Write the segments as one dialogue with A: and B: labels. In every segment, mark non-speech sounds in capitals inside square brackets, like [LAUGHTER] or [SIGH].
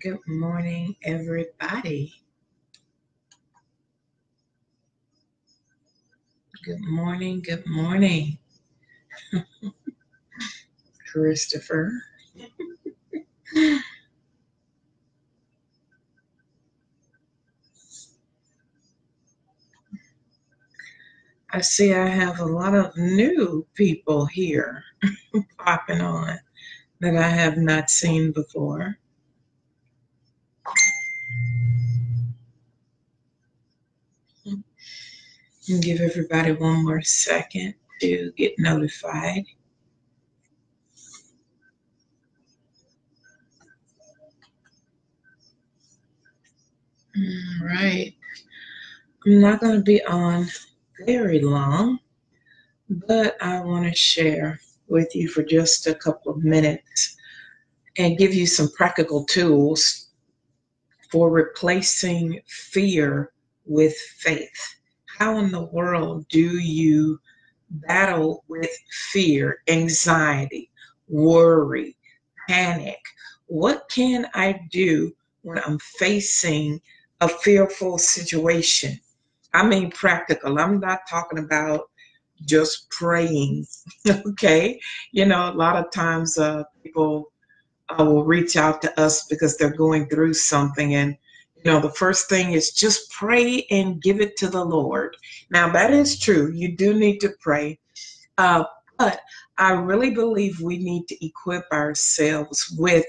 A: Good morning, everybody. Good morning, good morning, [LAUGHS] Christopher. I see I have a lot of new people here [LAUGHS] popping on that I have not seen before. And give everybody one more second to get notified. All right. I'm not going to be on very long, but I want to share with you for just a couple of minutes and give you some practical tools for replacing fear with faith. How in the world do you battle with fear, anxiety, worry, panic? What can I do when I'm facing a fearful situation? I mean, practical. I'm not talking about just praying, [LAUGHS] okay? You know, a lot of times uh, people uh, will reach out to us because they're going through something and know the first thing is just pray and give it to the lord. Now that is true. You do need to pray. Uh, but i really believe we need to equip ourselves with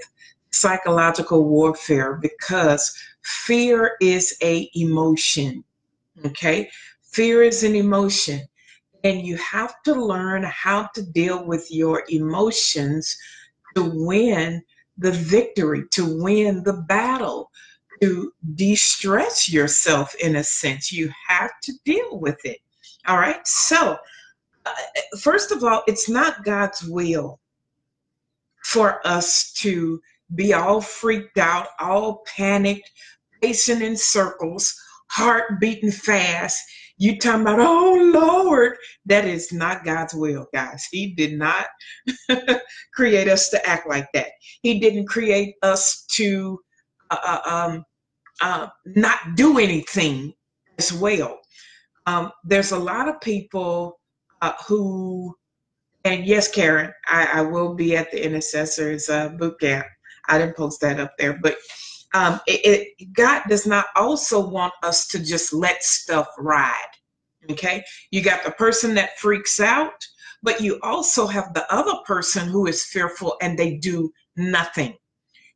A: psychological warfare because fear is a emotion okay? Fear is an emotion. And you have to learn how to deal with your emotions to win the victory, to win the battle, to de stress yourself in a sense. You have to deal with it. All right. So, uh, first of all, it's not God's will for us to be all freaked out, all panicked, pacing in circles, heart beating fast, you talking about, oh Lord, that is not God's will, guys. He did not [LAUGHS] create us to act like that. He didn't create us to uh, uh, um, uh, not do anything as well. Um, there's a lot of people uh, who, and yes, Karen, I, I, will be at the intercessors uh, boot camp. I didn't post that up there, but um, it, it, God does not also want us to just let stuff ride. Okay, you got the person that freaks out, but you also have the other person who is fearful and they do nothing.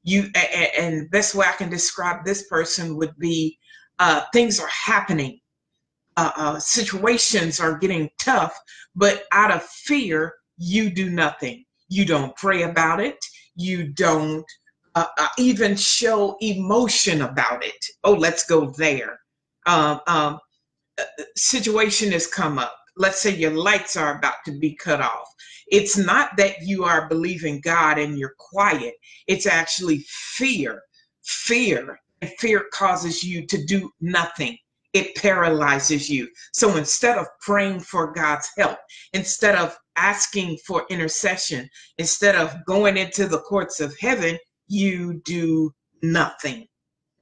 A: You and best way I can describe this person would be uh, things are happening, uh, uh, situations are getting tough, but out of fear, you do nothing. You don't pray about it. You don't uh, uh, even show emotion about it. Oh, let's go there. Um, um, uh, situation has come up. Let's say your lights are about to be cut off. It's not that you are believing God and you're quiet. It's actually fear. Fear. And fear causes you to do nothing. It paralyzes you. So instead of praying for God's help, instead of asking for intercession, instead of going into the courts of heaven, you do nothing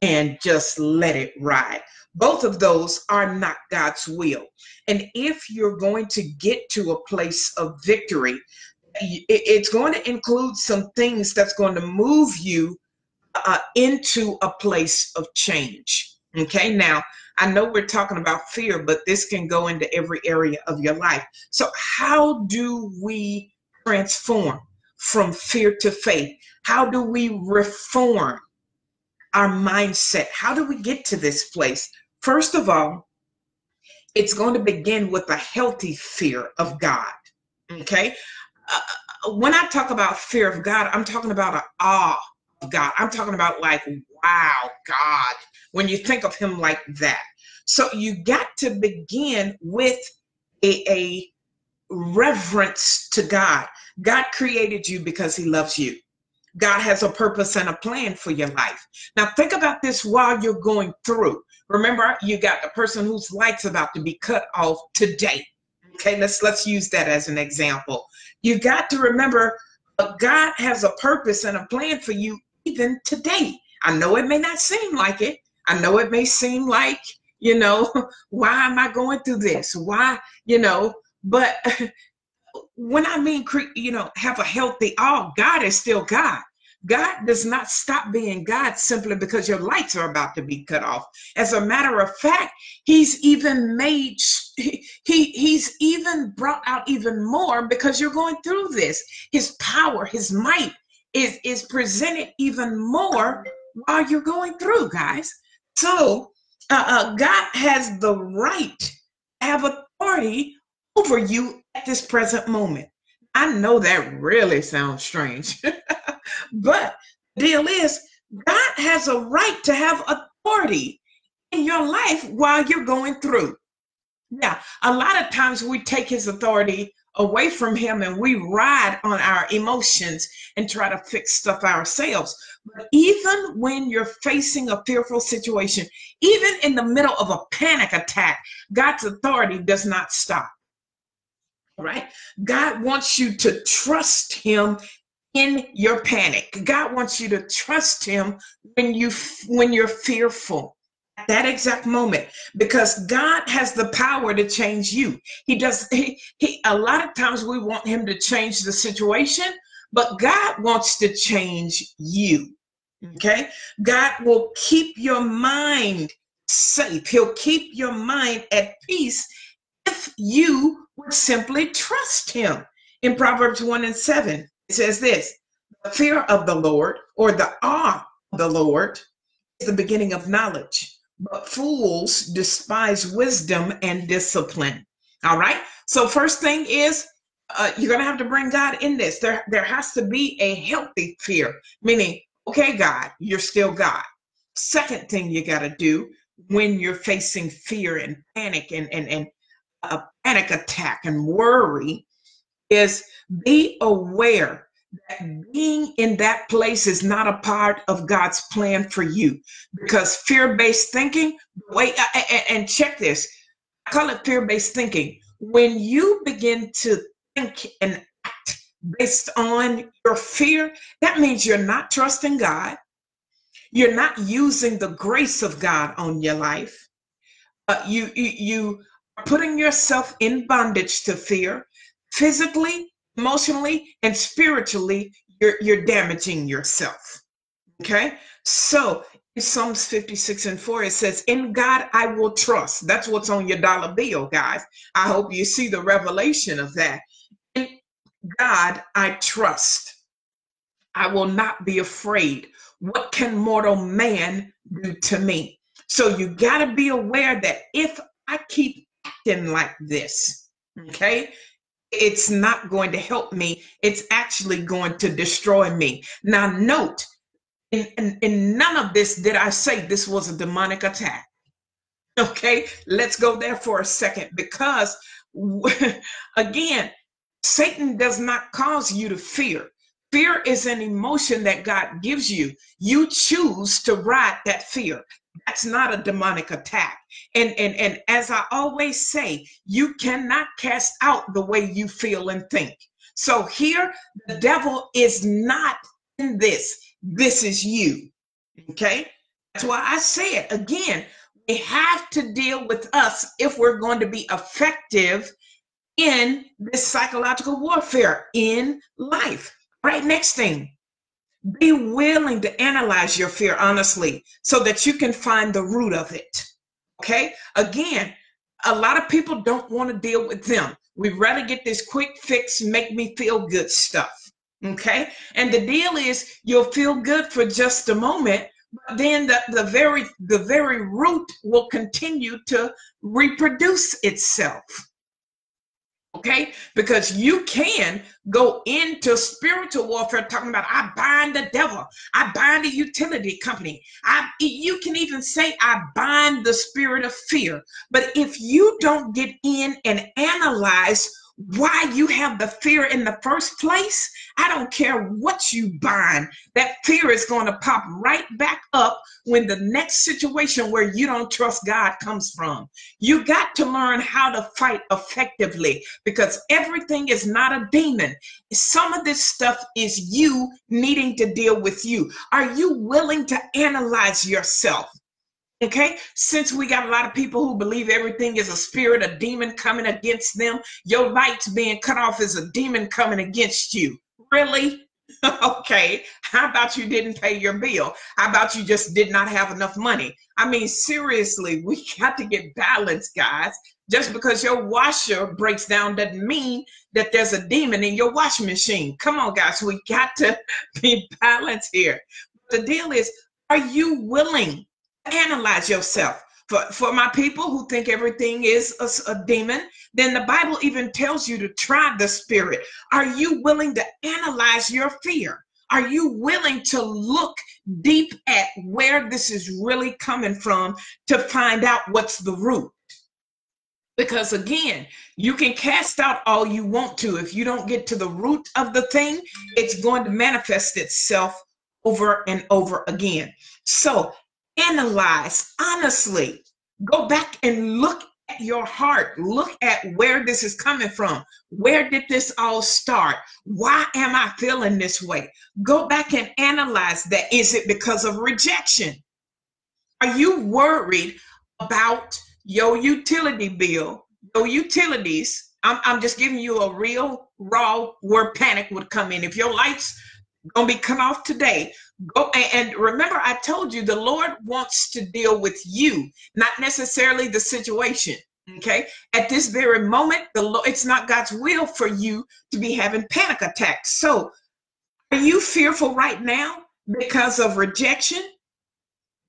A: and just let it ride. Both of those are not God's will. And if you're going to get to a place of victory, it's going to include some things that's going to move you uh, into a place of change. Okay, now I know we're talking about fear, but this can go into every area of your life. So, how do we transform from fear to faith? How do we reform our mindset? How do we get to this place? First of all, it's going to begin with a healthy fear of God. Okay. Uh, uh, when I talk about fear of God, I'm talking about an awe of God. I'm talking about like, wow, God, when you think of Him like that. So you got to begin with a, a reverence to God. God created you because He loves you. God has a purpose and a plan for your life. Now, think about this while you're going through. Remember, you got the person whose light's about to be cut off today. Okay, let's let's use that as an example. You got to remember, uh, God has a purpose and a plan for you even today. I know it may not seem like it. I know it may seem like, you know, [LAUGHS] why am I going through this? Why, you know, but [LAUGHS] when I mean, you know, have a healthy all, God is still God. God does not stop being God simply because your lights are about to be cut off. As a matter of fact, He's even made he, He's even brought out even more because you're going through this. His power, His might is is presented even more while you're going through, guys. So uh, uh, God has the right have authority over you at this present moment. I know that really sounds strange, [LAUGHS] but deal is God has a right to have authority in your life while you're going through. Yeah, a lot of times we take his authority away from him and we ride on our emotions and try to fix stuff ourselves. But even when you're facing a fearful situation, even in the middle of a panic attack, God's authority does not stop. Right? God wants you to trust him in your panic. God wants you to trust him when you when you're fearful at that exact moment because God has the power to change you. He does he, he a lot of times we want him to change the situation, but God wants to change you. Mm-hmm. Okay? God will keep your mind safe. He'll keep your mind at peace if you would simply trust him. In Proverbs 1 and 7, it says this the fear of the Lord or the awe of the Lord is the beginning of knowledge but fools despise wisdom and discipline. All right. So first thing is uh, you're gonna have to bring God in this. There, there has to be a healthy fear, meaning, okay, God, you're still God. Second thing you got to do when you're facing fear and panic and and and a panic attack and worry is be aware that being in that place is not a part of God's plan for you because fear based thinking, wait, and check this, I call it fear based thinking. When you begin to think and act based on your fear, that means you're not trusting God. You're not using the grace of God on your life. Uh, you, you, you are putting yourself in bondage to fear physically, emotionally and spiritually, you're, you're damaging yourself. Okay. So in Psalms 56 and 4, it says, In God I will trust. That's what's on your dollar bill, guys. I hope you see the revelation of that. In God I trust. I will not be afraid. What can mortal man do to me? So you got to be aware that if I keep acting like this, okay, it's not going to help me. It's actually going to destroy me. Now, note, in, in, in, none of this did I say this was a demonic attack. [LAUGHS] Okay, let's go there for a second because, [LAUGHS] again, Satan does not cause you to fear. Fear is an emotion that God gives you. You choose to ride that fear. That's not a demonic attack. And, and, and as I always say, you cannot cast out the way you feel and think. So here, the devil is not in this. This is you. Okay? That's why I say it again. We have to deal with us if we're going to be effective in this psychological warfare in life. Right, next thing be willing to analyze your fear honestly so that you can find the root of it. Okay. Again, a lot of people don't want to deal with them. We'd rather get this quick fix, make me feel good stuff. Okay. And the deal is you'll feel good for just a moment, but then the, the very the very root will continue to reproduce itself okay? Because you can go into spiritual warfare talking about I bind the devil, I bind the utility company. I you can even say I bind the spirit of fear. But if you don't get in and analyze why you have the fear in the first place, I don't care what you bind. That fear is going to pop right back up when the next situation where you don't trust God comes from. You got to learn how to fight effectively because everything is not a demon. Some of this stuff is you needing to deal with you. Are you willing to analyze yourself? Okay, since we got a lot of people who believe everything is a spirit, a demon coming against them, your lights being cut off is a demon coming against you. Really? [LAUGHS] okay, how about you didn't pay your bill? How about you just did not have enough money? I mean, seriously, [LAUGHS] we got to get balanced, guys. Just because your washer breaks down doesn't mean that there's a demon in your washing machine. Come on, guys, we got to [LAUGHS] be balanced here. The deal is, are you willing analyze yourself. For, for my people who think everything is a, a demon, then the Bible even tells you to try the spirit. Are you willing to analyze your fear? Are you willing to look deep at where this is really coming from to find out what's the root? Because again, you can cast out all you want to. If you don't get to the root of the thing, it's going to manifest itself over and over again. So analyze honestly. Go back and look at your heart. Look at where this is coming from. Where did this all start? Why am I feeling this way? Go back and analyze that. Is it because of rejection? Are you worried about your utility bill, your utilities? I'm, I'm just giving you a real raw where panic would come in. If your lights gonna be cut off today, go and remember i told you the lord wants to deal with you not necessarily the situation okay? At this very moment the lord it's not god's will for you to be having panic attacks. So are you fearful right now because of rejection?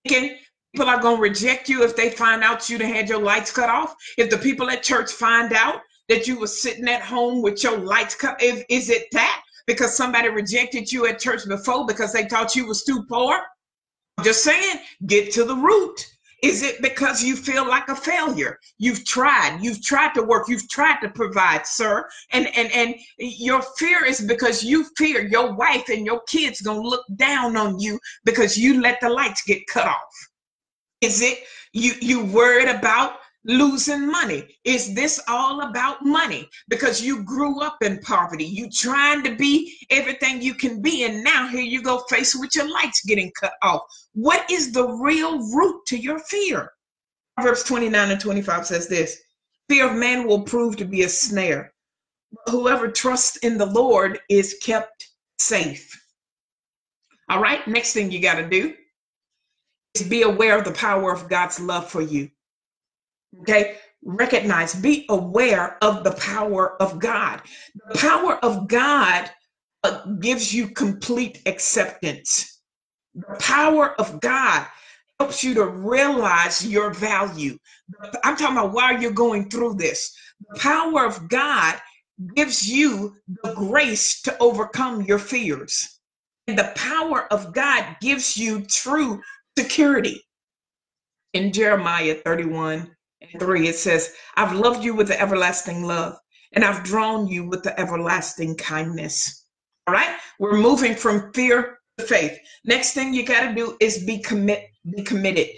A: People are going to reject you if they find out you had your lights cut off? If the people at church find out that you were sitting at home with your lights cut if, is it that because somebody rejected you at church before because they thought you was too poor? I'm just saying, get to the root. Is it because you feel like a failure? You've tried, you've tried to work, you've tried to provide, sir. And and and your fear is because you fear your wife and your kids gonna look down on you because you let the lights get cut off. Is it you you worried about losing money? Is this all about money? Because you grew up in poverty, you trying to be everything you can be, and now here you go faced with your lights getting cut off. What is the real root to your fear? Proverbs 29 and 25 says this Fear of man will prove to be a snare. But whoever trusts in the Lord is kept safe. All right, next thing you got to do is be aware of the power of God's love for you. Okay, recognize, be aware of the power of God. The power of God uh, gives you complete acceptance. The power of God helps you to realize your value. I'm talking about why you're going through this. The power of God gives you the grace to overcome your fears. And the power of God gives you true security. In Jeremiah 31 and 3, it says, I've loved you with the everlasting love, and I've drawn you with the everlasting kindness. All right, we're moving from fear to faith. Next thing you got to do is be commit, be committed.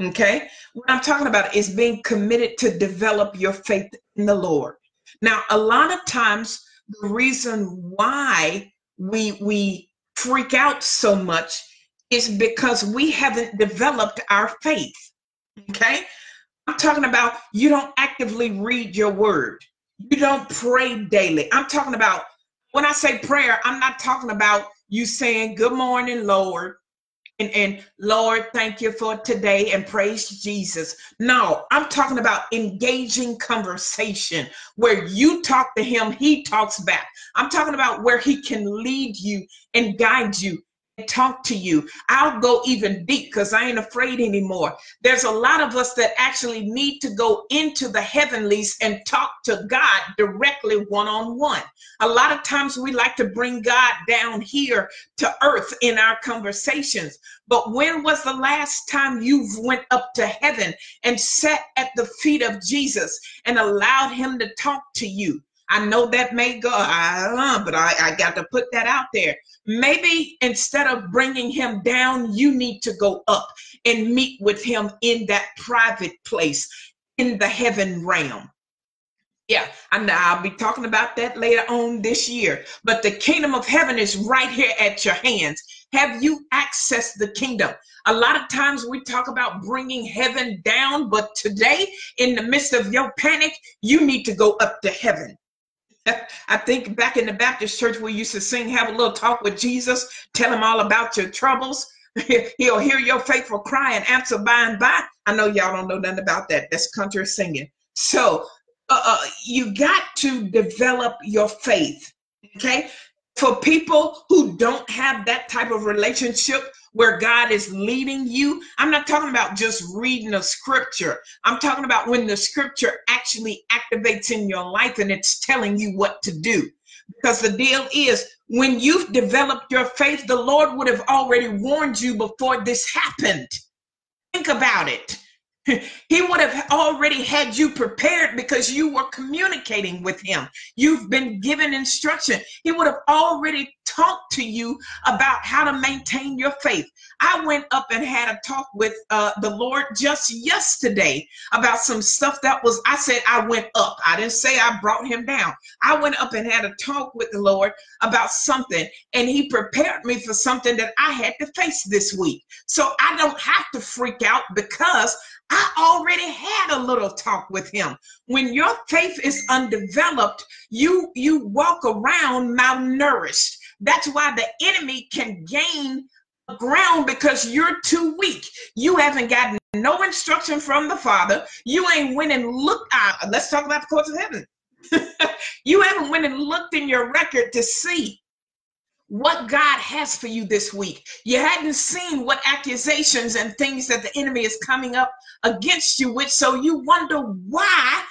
A: Okay, what I'm talking about is being committed to develop your faith in the Lord. Now, a lot of times, the reason why we we freak out so much is because we haven't developed our faith. Okay, I'm talking about you don't actively read your word. You don't pray daily. I'm talking about when I say prayer, I'm not talking about you saying, Good morning, Lord. And, and Lord, thank you for today and praise Jesus. No, I'm talking about engaging conversation where you talk to him, he talks back. I'm talking about where he can lead you and guide you talk to you. I'll go even deep because I ain't afraid anymore. There's a lot of us that actually need to go into the heavenlies and talk to God directly one on one. A lot of times we like to bring God down here to earth in our conversations. But when was the last time you went up to heaven and sat at the feet of Jesus and allowed him to talk to you? I know that may go, I uh, but I, I got to put that out there. Maybe instead of bringing him down, you need to go up and meet with him in that private place in the heaven realm. Yeah, and I'll be talking about that later on this year. But the kingdom of heaven is right here at your hands. Have you accessed the kingdom? A lot of times we talk about bringing heaven down, but today, in the midst of your panic, you need to go up to heaven. [LAUGHS] I think back in the Baptist church, we used to sing, have a little talk with Jesus, tell him all about your troubles. [LAUGHS] He'll hear your faithful cry and answer by and by. I know y'all don't know nothing about that. That's country singing. So uh, uh, you got to develop your faith. Okay. For people who don't have that type of relationship where God is leading you, I'm not talking about just reading a scripture. I'm talking about when the scripture actually activates in your life and it's telling you what to do. Because the deal is, when you've developed your faith, the Lord would have already warned you before this happened. Think about it. [LAUGHS] he would have already had you prepared because you were communicating with him. You've been given instruction. He would have already talked to you about how to maintain your faith. I went up and had a talk with uh, the Lord just yesterday about some stuff that was, I said, I went up. I didn't say I brought him down. I went up and had a talk with the Lord about something, and he prepared me for something that I had to face this week. So I don't have to freak out because I already had a little talk with him. When your faith is undeveloped, you you walk around malnourished. That's why the enemy can gain ground because you're too weak. You haven't gotten no instruction from the Father. You ain't went and looked out. Let's talk about the courts of heaven. [LAUGHS] you haven't went and looked in your record to see what God has for you this week. You hadn't seen what accusations and things that the enemy is coming up against you with, so you wonder why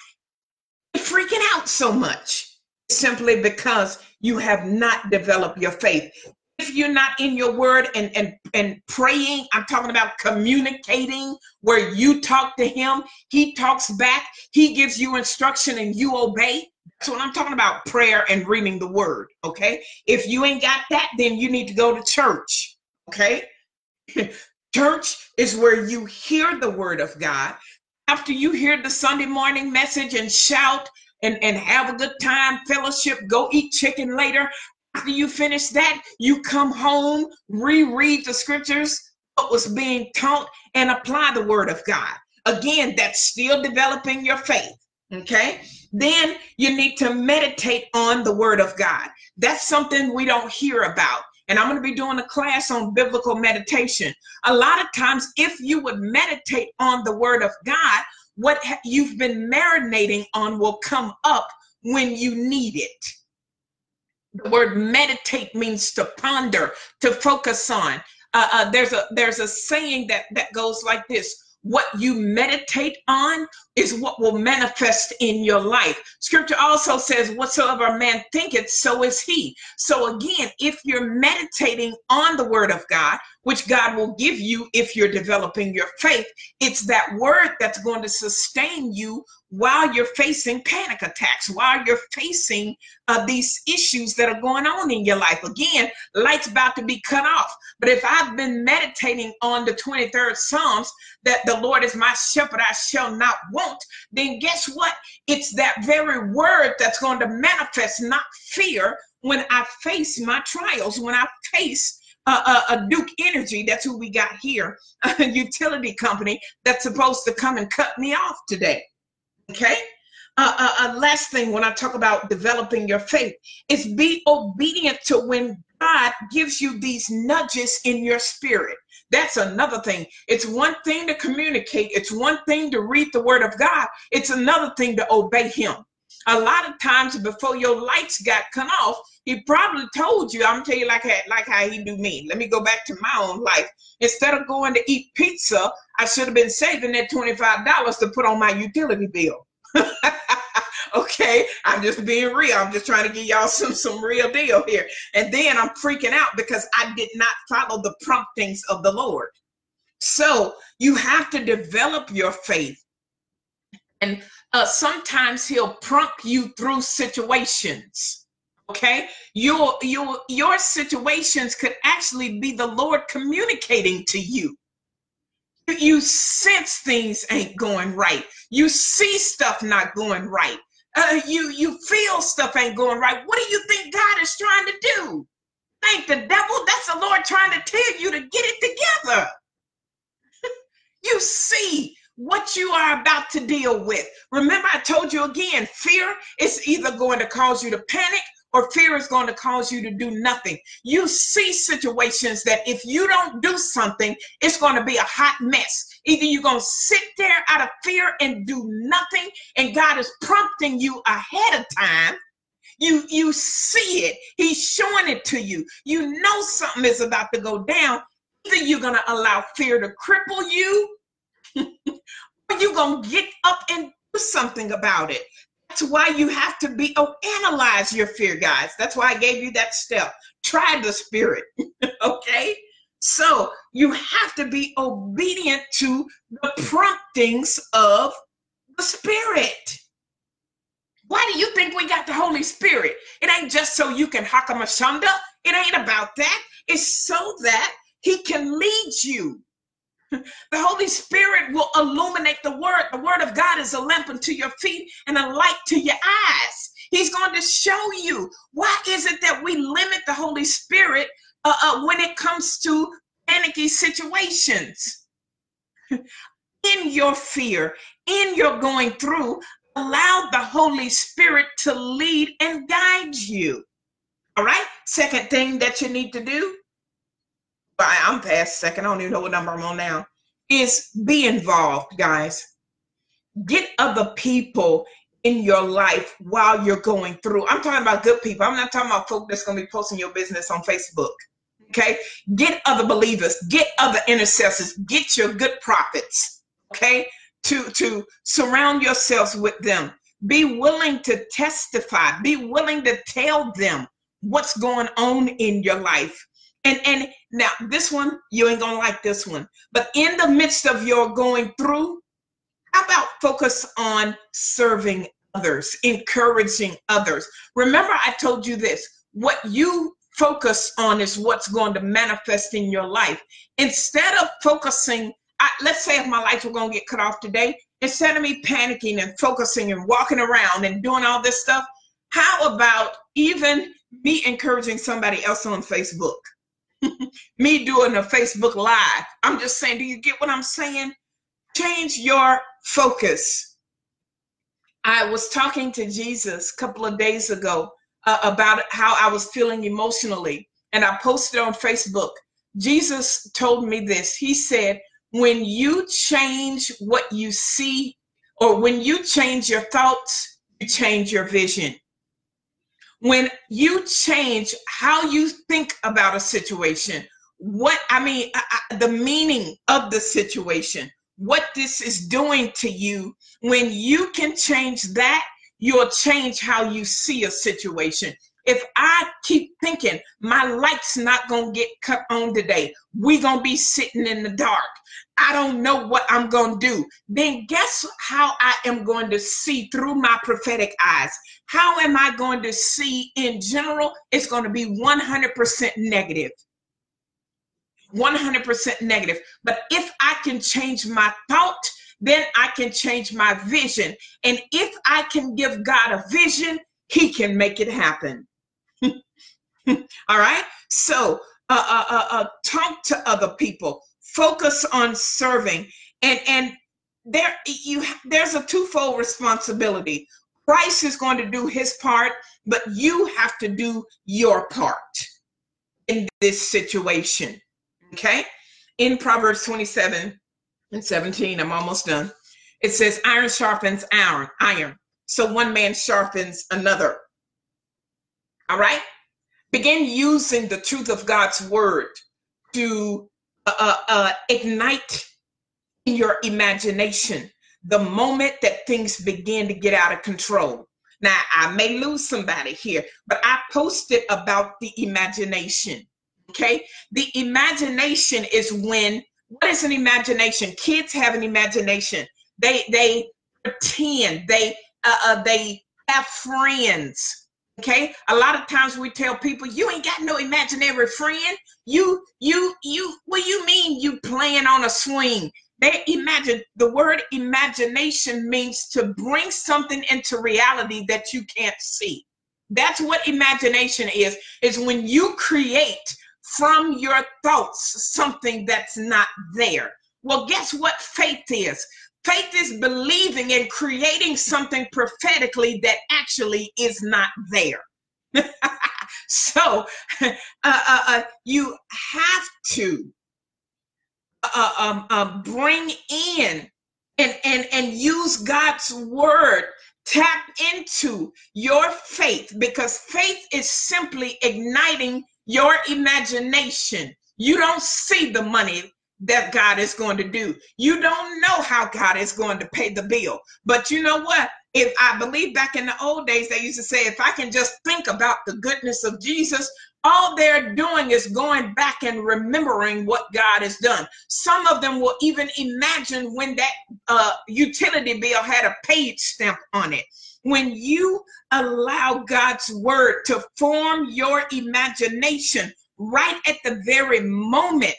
A: you're freaking out so much. Simply because you have not developed your faith. If you're not in your word and, and, and praying, I'm talking about communicating where you talk to him, he talks back, he gives you instruction and you obey so when I'm talking about prayer and reading the word, okay? If you ain't got that, then you need to go to church, okay? [LAUGHS] church is where you hear the word of God. After you hear the Sunday morning message and shout and, and have a good time, fellowship, go eat chicken later. After you finish that, you come home, reread the scriptures, what was being taught, and apply the word of God. Again, that's still developing your faith. Okay. Then you need to meditate on the word of God. That's something we don't hear about. And I'm going to be doing a class on biblical meditation. A lot of times, if you would meditate on the word of God, what you've been marinating on will come up when you need it. The word meditate means to ponder, to focus on. Uh, uh, there's a there's a saying that that goes like this: what you meditate on is what will manifest in your life. Scripture also says, Whatsoever a man thinketh, so is he. So, again, if you're meditating on the word of God, which God will give you if you're developing your faith, it's that word that's going to sustain you while you're facing panic attacks, while you're facing uh, these issues that are going on in your life. Again, light's about to be cut off. But if I've been meditating on the 23rd Psalms, that the Lord is my shepherd, I shall not want, then guess what? It's that very word that's going to manifest, not fear, when I face my trials, when I face uh, a Duke Energy, that's who we got here, [LAUGHS] a utility company that's supposed to come and cut me off today. Okay. Uh, last thing when I talk about developing your faith is be obedient to when God gives you these nudges in your spirit. That's another thing. It's one thing to communicate, it's one thing to read the word of God, it's another thing to obey Him. A lot of times before your lights got cut off, he probably told you, I'm tell you like like how he do me. Let me go back to my own life. Instead of going to eat pizza, I should have been saving that $25 to put on my utility bill. [LAUGHS] okay, I'm just being real. I'm just trying to give y'all some some real deal here. And then I'm freaking out because I did not follow the promptings of the Lord. So you have to develop your faith. And Uh, sometimes he'll prompt you through situations. Okay, your your your situations could actually be the Lord communicating to you. You sense things ain't going right. You see stuff not going right. Uh, you you feel stuff ain't going right. What do you think God is trying to do? Thank the devil. That's the Lord trying to tell you to get it together. [LAUGHS] you see what you are about to deal with. Remember, I told you again fear is either going to cause you to panic or fear is going to cause you to do nothing. You see situations that if you don't do something, it's going to be a hot mess. Either you're going to sit there out of fear and do nothing, and God is prompting you ahead of time. You you see it. He's showing it to you. You know something is about to go down. Either you're going to allow fear to cripple you, you're going to get up and do something about it. That's why you have to be, oh, analyze your fear, guys. That's why I gave you that step. Try the spirit, [LAUGHS] okay? So you have to be obedient to the promptings of the spirit. Why do you think we got the Holy Spirit? It ain't just so you can hakamashanda. It ain't about that. It's so that he can lead you. [LAUGHS] The Holy Spirit will illuminate the word. The word of God is a lamp unto your feet and a light to your eyes. He's going to show you. Why is it that we limit the Holy Spirit uh, uh, when it comes to panicky situations? [LAUGHS] in your fear, in your going through, allow the Holy Spirit to lead and guide you. All right. Second thing that you need to do I'm past second. I don't even know what number I'm on now. Is be involved, guys. Get other people in your life while you're going through. I'm talking about good people. I'm not talking about folk that's going to be posting your business on Facebook. Okay. Get other believers, get other intercessors, get your good prophets. Okay. To, to surround yourselves with them. Be willing to testify. Be willing to tell them what's going on in your life. And and now this one, you ain't gonna like this one. But in the midst of your going through, how about focus on serving others, encouraging others? Remember, I told you this what you focus on is what's going to manifest in your life. Instead of focusing, I, let's say if my lights were going to get cut off today, instead of me panicking and focusing and walking around and doing all this stuff, how about even me encouraging somebody else on Facebook? [LAUGHS] me doing a Facebook Live. I'm just saying, do you get what I'm saying? Change your focus. I was talking to Jesus a couple of days ago uh, about how I was feeling emotionally, and I posted on Facebook. Jesus told me this. He said, when you change what you see, or when you change your thoughts, you change your vision when you change how you think about a situation, what I mean, I, the meaning of the situation, what this is doing to you, when you can change that, you'll change how you see a situation. If I keep thinking my light's not gonna get cut on today, we gonna be sitting in the dark. I don't know what I'm going to do. Then guess how I am going to see through my prophetic eyes? How am I going to see in general? It's going to be 100% negative. 100% negative. But if I can change my thought, then I can change my vision. And if I can give God a vision, He can make it happen. [LAUGHS] All right? So, uh, uh, uh, uh, talk to other people. Focus on serving. And and there you there's a twofold responsibility. Christ is going to do his part but you have to do your part in this situation. Okay? In proverbs 27 and 17 i'm almost done. It says iron sharpens iron iron. So one man sharpens another. All right begin using the truth of god's word to uh, uh, ignite in your imagination the moment that things begin to get out of control. Now, I may lose somebody here, but I posted about the imagination. Okay. The imagination is when, what is an imagination? Kids have an imagination. They, they, pretend. They uh, uh, they have friends. Okay, a lot of times we tell people you ain't got no imaginary friend. You you you. What you mean you playing on a swing? They imagine the word imagination means to bring something into reality that you can't see. That's what imagination is. Is when you create from your thoughts something that's not there. Well, guess what faith is? Faith is believing and creating something prophetically that actually is not there. [LAUGHS] so uh, uh, uh, you have to uh, um, uh, bring in and, and, and use God's word. Tap into your faith because faith is simply igniting your imagination. You don't see the money that God is going to do. You don't know how God is going to pay the bill. But you know what? If I believe back in the old days, they used to say, if I can just think about the goodness of Jesus, all they're doing is going back and remembering what God has done. Some of them will even imagine when that uh, utility bill had a page stamp on it. When you allow God's word to form your imagination right at the very moment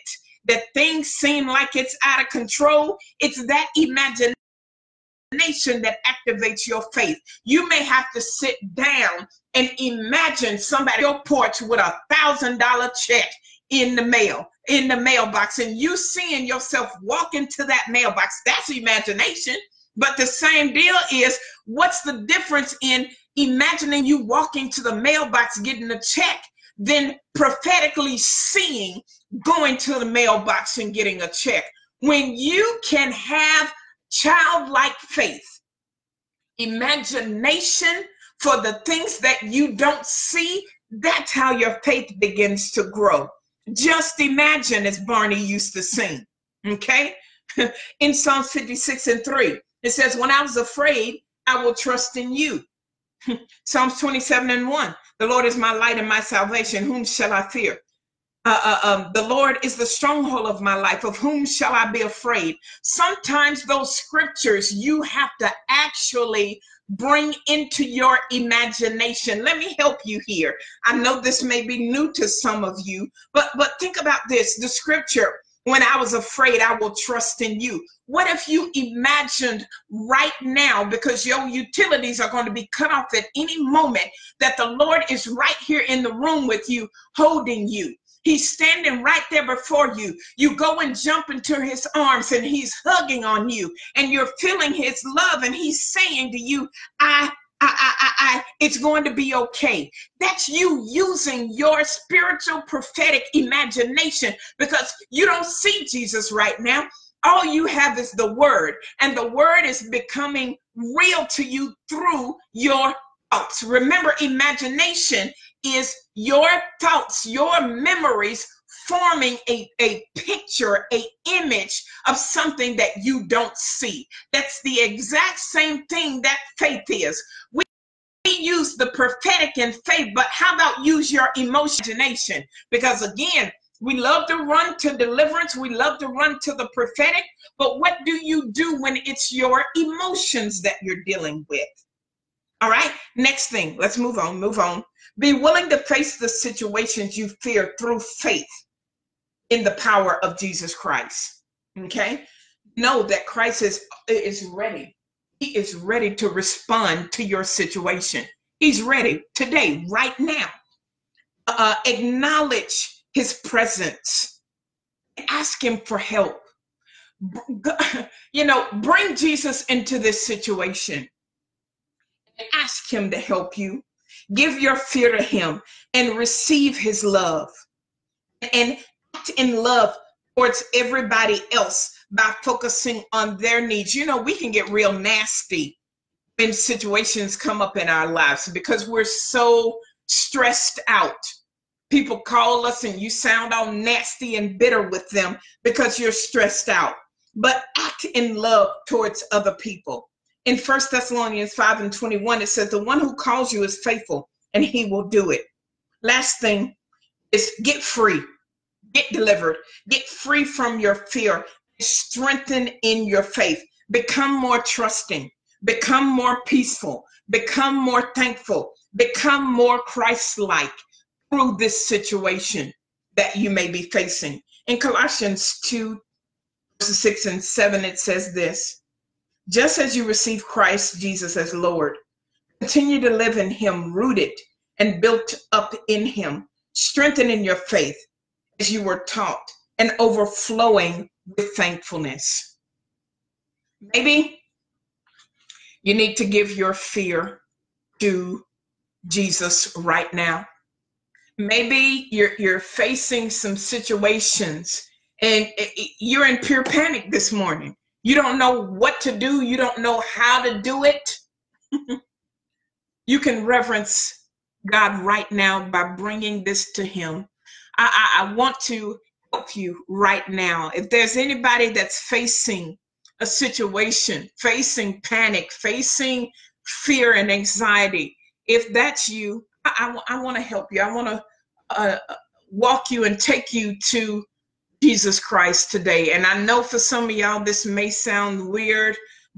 A: that things seem like it's out of control, it's that imagination that activates your faith. You may have to sit down and imagine somebody on your porch with a thousand dollar check in the mail, in the mailbox, and you seeing yourself walk into that mailbox. That's imagination. But the same deal is what's the difference in imagining you walking to the mailbox getting a check than prophetically seeing going to the mailbox and getting a check. When you can have childlike faith, imagination for the things that you don't see, that's how your faith begins to grow. Just imagine, as Barney used to sing, okay? [LAUGHS] in Psalms 56 and 3, it says, When I was afraid, I will trust in you. [LAUGHS] Psalms 27 and 1, the Lord is my light and my salvation. Whom shall I fear? Uh, uh, um, the Lord is the stronghold of my life. Of whom shall I be afraid? Sometimes those scriptures you have to actually bring into your imagination. Let me help you here. I know this may be new to some of you, but but think about this. The scripture when I was afraid, I will trust in you. What if you imagined right now, because your utilities are going to be cut off at any moment, that the Lord is right here in the room with you, holding you? He's standing right there before you. You go and jump into his arms and he's hugging on you and you're feeling his love and he's saying to you, I I, I, I, it's going to be okay. That's you using your spiritual prophetic imagination because you don't see Jesus right now. All you have is the word, and the word is becoming real to you through your thoughts. Remember, imagination is your thoughts, your memories forming a, a picture, a image of something that you don't see. That's the exact same thing that faith is. We, use the prophetic in faith, but how about use your imagination? Because again, we love to run to deliverance. We love to run to the prophetic. But what do you do when it's your emotions that you're dealing with? All right. Next thing. Let's move on. Move on. Be willing to face the situations you fear through faith in the power of Jesus Christ. Okay? Know that Christ is, is ready. He is ready to respond to your situation. He's ready today, right now. Uh, acknowledge his presence. Ask him for help. [LAUGHS] You know, bring Jesus into this situation. Ask him to help you. Give your fear to him and receive his love. And in love towards everybody else by focusing on their needs. You know, we can get real nasty when situations come up in our lives because we're so stressed out. People call us and you sound all nasty and bitter with them because you're stressed out. But act in love towards other people. In First Thessalonians 5 and 21, it says, The one who calls you is faithful and he will do it. Last thing is get free get delivered, get free from your fear, strengthen in your faith, become more trusting. become more peaceful, become more thankful, become more Christ like through this situation that you may be facing. In Colossians 2, verses 6 and 7, it says this Just as you receive Christ Jesus as Lord, continue to live in Him, rooted and built up in Him, strengthening your faith as you were taught, and overflowing with thankfulness. Maybe you need to give your fear to Jesus right now. Maybe you're you're facing some situations and you're in pure panic this morning. You don't know what to do, you don't know how to do it. [LAUGHS] you can reverence God right now by bringing this to Him. I, I, I want to help you right now. If there's anybody that's facing a situation, facing panic, facing fear and anxiety, if that's you, I, I, I want to help you. I want to uh, walk you and take you to Jesus Christ today. And I know for some of y'all this may sound weird,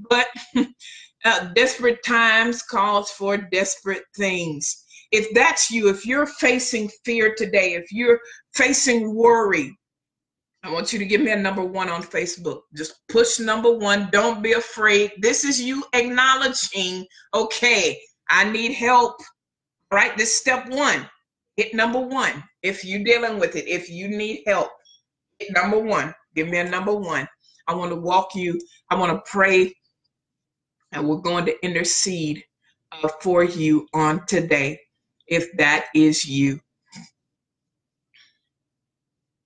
A: but [LAUGHS] uh, desperate times calls for desperate things. If that's you, if you're facing fear today, if you're facing worry, I want you to give me a number one on Facebook. Just push number one. Don't be afraid. This is you acknowledging, okay, I need help. Right, this step one. Hit number one. If you're dealing with it, if you need help, hit number one. Give me a number one. I want to walk you. I want to pray, and we're going to intercede uh, for you on today. If that is you,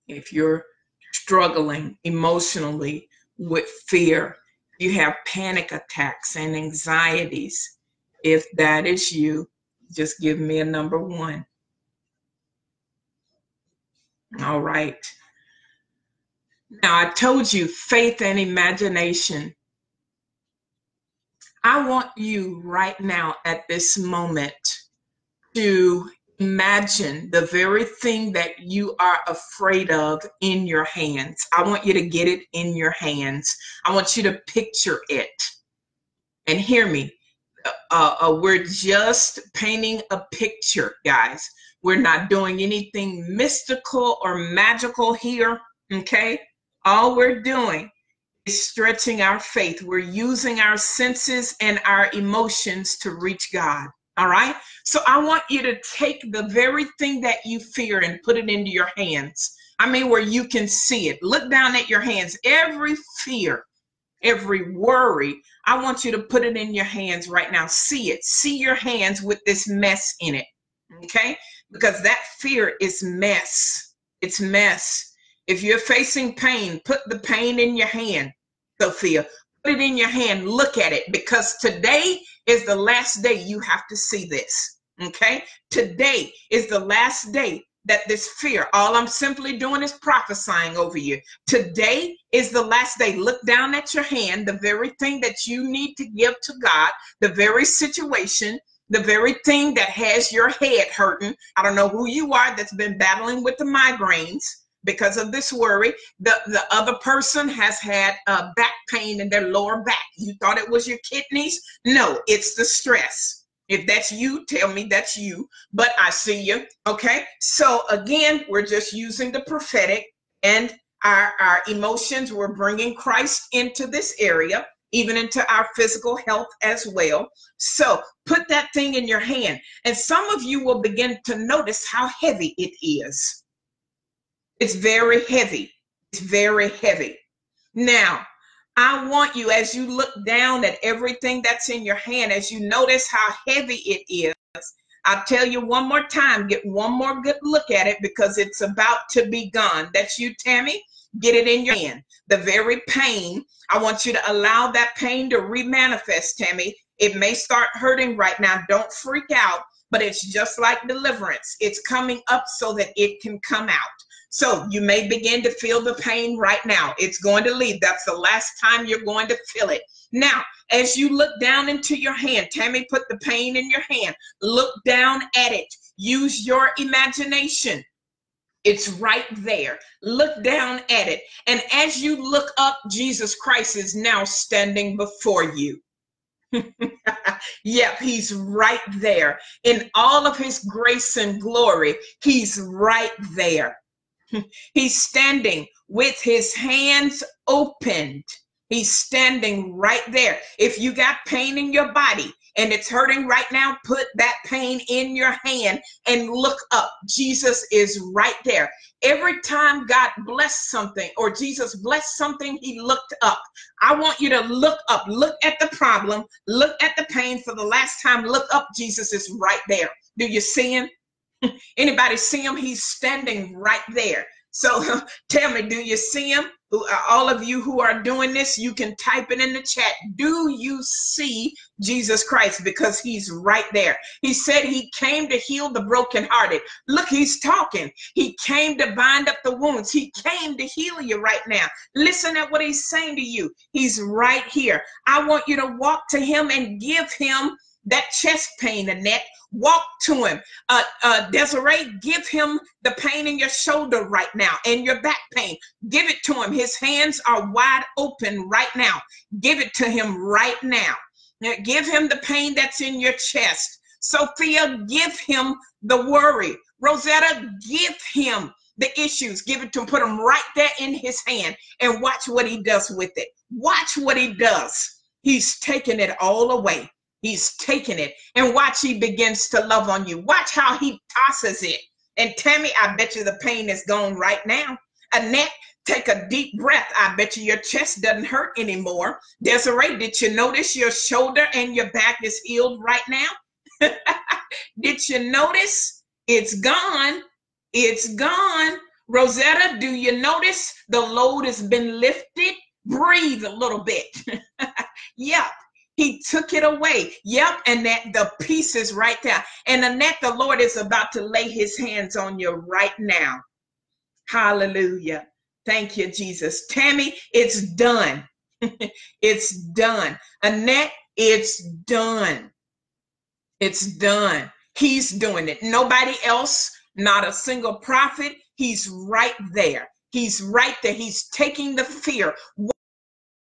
A: if you're struggling emotionally with fear, you have panic attacks and anxieties. If that is you, just give me a number one. All right. Now, I told you faith and imagination. I want you right now at this moment to imagine the very thing that you are afraid of in your hands. I want you to get it in your hands. I want you to picture it. And hear me. Uh, uh, we're just painting a picture, guys. We're not doing anything mystical or magical here, okay? All we're doing is stretching our faith. We're using our senses and our emotions to reach God. All right. So I want you to take the very thing that you fear and put it into your hands. I mean, where you can see it. Look down at your hands. Every fear, every worry, I want you to put it in your hands right now. See it. See your hands with this mess in it. Okay. Because that fear is mess. It's mess. If you're facing pain, put the pain in your hand, Sophia. It in your hand. Look at it because today is the last day you have to see this. Okay? Today is the last day that this fear, all I'm simply doing is prophesying over you. Today is the last day. Look down at your hand, the very thing that you need to give to God, the very situation, the very thing that has your head hurting. I don't know who you are that's been battling with the migraines because of this worry. The, the other person has had uh, back pain in their lower back. You thought it was your kidneys? No, it's the stress. If that's you, tell me that's you. But I see you. Okay. So again, we're just using the prophetic and our, our emotions. We're bringing Christ into this area, even into our physical health as well. So put that thing in your hand. And some of you will begin to notice how heavy it is. It's very heavy. It's very heavy. Now, I want you, as you look down at everything that's in your hand, as you notice how heavy it is, I'll tell you one more time, get one more good look at it because it's about to be gone. That's you, Tammy. Get it in your hand. The very pain, I want you to allow that pain to remanifest, Tammy. It may start hurting right now. Don't freak out, but it's just like deliverance. It's coming up so that it can come out. So you may begin to feel the pain right now. It's going to leave. That's the last time you're going to feel it. Now, as you look down into your hand, Tammy put the pain in your hand. Look down at it. Use your imagination. It's right there. Look down at it. And as you look up, Jesus Christ is now standing before you. [LAUGHS] yep, he's right there. In all of his grace and glory, he's right there. He's standing with his hands opened. He's standing right there. If you got pain in your body, and it's hurting right now, put that pain in your hand and look up. Jesus is right there. Every time God blessed something or Jesus blessed something, he looked up. I want you to look up, look at the problem, look at the pain for the last time, look up. Jesus is right there. Do you see him? Anybody see him? He's standing right there. So [LAUGHS] tell me, do you see him? Uh, all of you who are doing this, you can type it in the chat. Do you see Jesus Christ? Because he's right there. He said he came to heal the brokenhearted. Look, he's talking. He came to bind up the wounds. He came to heal you right now. Listen at what he's saying to you. He's right here. I want you to walk to him and give him that chest pain, Annette. Walk to him. Uh, uh, Desiree, give him the pain in your shoulder right now and your back pain. Give it to him. His hands are wide open right now. Give it to him right now. now give him the pain that's in your chest. Sophia, give him the worry. Rosetta, give him the issues. Give it to him. Put them right there in his hand and watch what he does with it. Watch what he does. He's taking it all away. He's taking it. And watch he begins to love on you. Watch how he tosses it. And Tammy, I bet you the pain is gone right now. Annette, take a deep breath. I bet you your chest doesn't hurt anymore. Desiree, did you notice your shoulder and your back is healed right now? [LAUGHS] did you notice? It's gone. It's gone. Rosetta, do you notice the load has been lifted? Breathe a little bit. [LAUGHS] yeah, he took it away. Yep, and that the peace is right there. And Annette, the Lord is about to lay his hands on you right now. Hallelujah. Thank you, Jesus. Tammy, it's done. [LAUGHS] it's done. Annette, it's done. It's done. He's doing it. Nobody else, not a single prophet. He's right there. He's right there. He's taking the fear.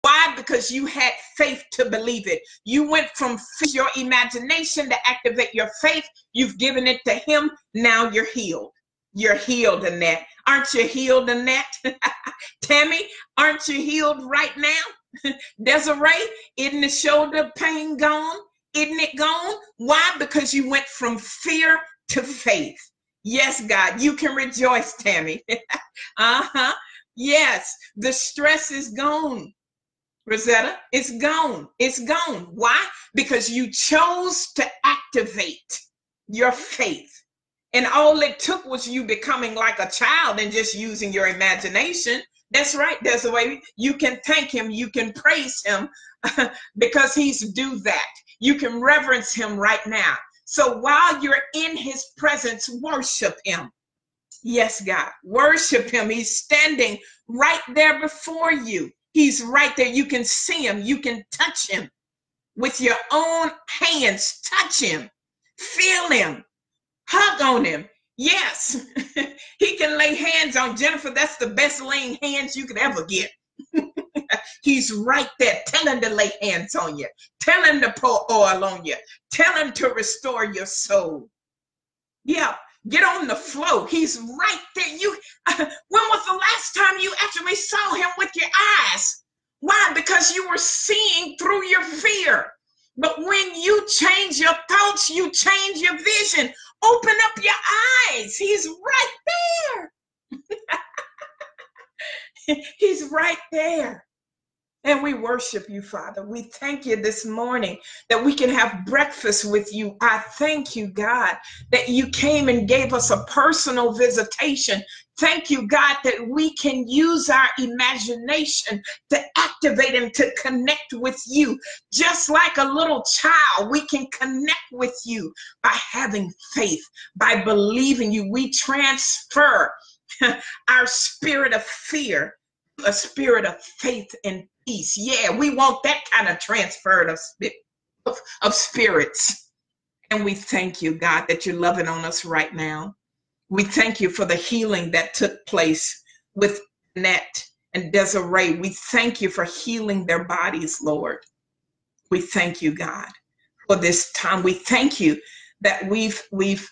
A: Why? Because you had faith to believe it. You went from your imagination to activate your faith. You've given it to Him. Now you're healed. You're healed, Annette. Aren't you healed, Annette? [LAUGHS] Tammy, aren't you healed right now? [LAUGHS] Desiree, isn't the shoulder pain gone? Isn't it gone? Why? Because you went from fear to faith. Yes, God, you can rejoice, Tammy. [LAUGHS] uh huh. Yes, the stress is gone. Rosetta, it's gone. It's gone. Why? Because you chose to activate your faith. And all it took was you becoming like a child and just using your imagination. That's right. That's the way you can thank him. You can praise him [LAUGHS] because he's do that. You can reverence him right now. So while you're in his presence, worship him. Yes, God, worship him. He's standing right there before you. He's right there. You can see him. You can touch him with your own hands. Touch him. Feel him. Hug on him. Yes, [LAUGHS] he can lay hands on Jennifer. That's the best laying hands you could ever get. [LAUGHS] He's right there. Tell him to lay hands on you. Tell him to pour oil on you. Tell him to restore your soul. Yeah, get on the flow. He's right there. You [LAUGHS] when was the last time you actually saw him with your eyes? Why? Because you were seeing through your fear. But when you change your thoughts, you change your vision. Open up your eyes. He's right there. [LAUGHS] He's right there. And we worship you, Father. We thank you this morning that we can have breakfast with you. I thank you, God, that you came and gave us a personal visitation. Thank you, God, that we can use our imagination to activate and to connect with you. Just like a little child, we can connect with you by having faith, by believing you. We transfer [LAUGHS] our spirit of fear a spirit of faith and peace. Yeah, we want that kind of transfer of, of, of spirits. And we thank you, God, that you're loving on us right now. We thank you for the healing that took place with Annette and Desiree. We thank you for healing their bodies, Lord. We thank you, God, for this time. We thank you that we've we've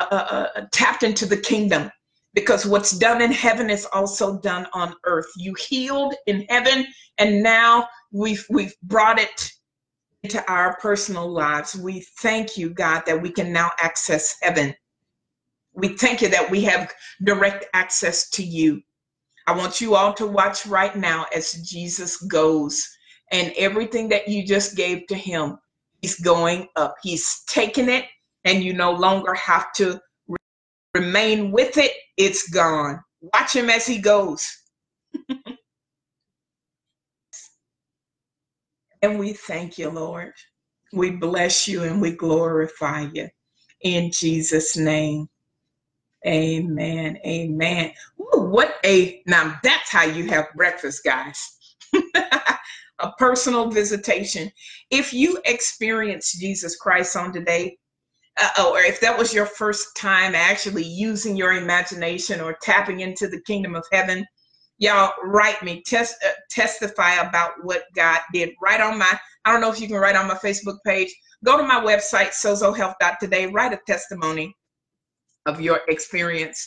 A: uh, uh, uh, tapped into the kingdom because what's done in heaven is also done on earth. You healed in heaven, and now we've we've brought it into our personal lives. We thank you, God, that we can now access heaven. We thank you that we have direct access to you. I want you all to watch right now as Jesus goes and everything that you just gave to him, he's going up. He's taking it, and you no longer have to re- remain with it. It's gone. Watch him as he goes. [LAUGHS] and we thank you, Lord. We bless you and we glorify you. In Jesus' name. Amen. Amen. Ooh, what a now that's how you have breakfast, guys. [LAUGHS] a personal visitation. If you experience Jesus Christ on today, uh, or if that was your first time actually using your imagination or tapping into the kingdom of heaven, y'all write me, test, uh, testify about what God did. Write on my, I don't know if you can write on my Facebook page. Go to my website, sozohealth.today, write a testimony of your experience.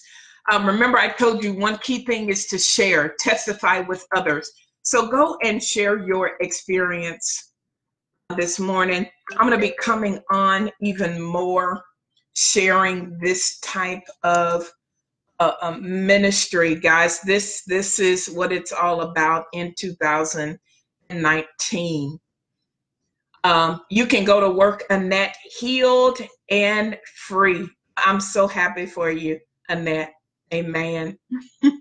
A: Um, remember, I told you one key thing is to share, testify with others. So go and share your experience this morning. I'm going to be coming on even more, sharing this type of uh, um, ministry, guys. This this is what it's all about in 2019. Um, you can go to work, Annette, healed and free. I'm so happy for you, Annette. Amen. [LAUGHS]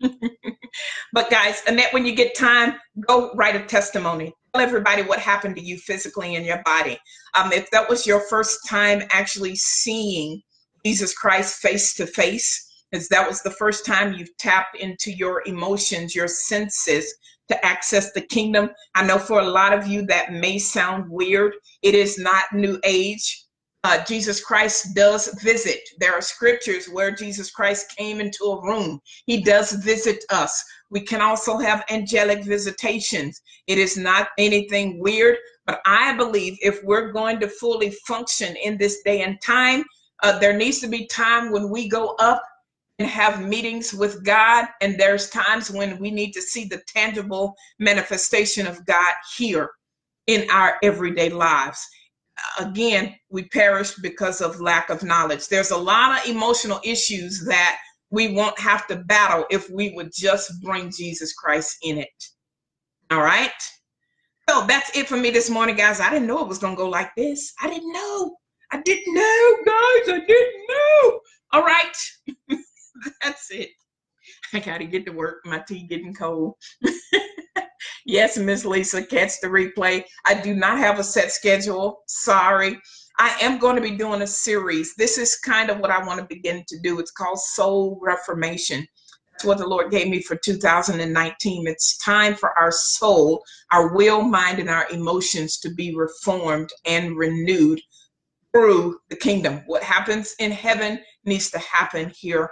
A: but guys, Annette, when you get time, go write a testimony. Everybody what happened to you physically in your body. Um, if that was your first time actually seeing Jesus Christ face to face, because that was the first time you've tapped into your emotions, your senses to access the kingdom. I know for a lot of you that may sound weird. It is not new age uh, Jesus Christ does visit. There are scriptures where Jesus Christ came into a room. He does visit us. We can also have angelic visitations. It is not anything weird, but I believe if we're going to fully function in this day and time, uh, there needs to be time when we go up and have meetings with God, and there's times when we need to see the tangible manifestation of God here in our everyday lives again, we perish because of lack of knowledge. There's a lot of emotional issues that we won't have to battle if we would just bring Jesus Christ in it. All right. So that's it for me this morning, guys. I didn't know it was going to go like this. I didn't know. I didn't know, guys. I didn't know. All right. [LAUGHS] that's it. I got to get to work. My tea getting cold. [LAUGHS] Yes, Miss Lisa, catch the replay. I do not have a set schedule. Sorry. I am going to be doing a series. This is kind of what I want to begin to do. It's called Soul Reformation. That's what the Lord gave me for 2019. It's time for our soul, our will, mind, and our emotions to be reformed and renewed through the kingdom. What happens in heaven needs to happen here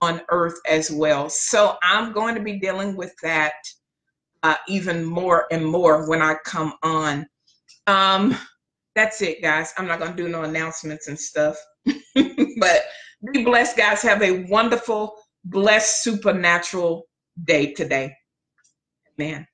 A: on earth as well. So I'm going to be dealing with that uh, even more and more when I come on. Um, that's it, guys. I'm not going to do no announcements and stuff. [LAUGHS] but be blessed, guys. Have a wonderful, blessed, supernatural day today. Man.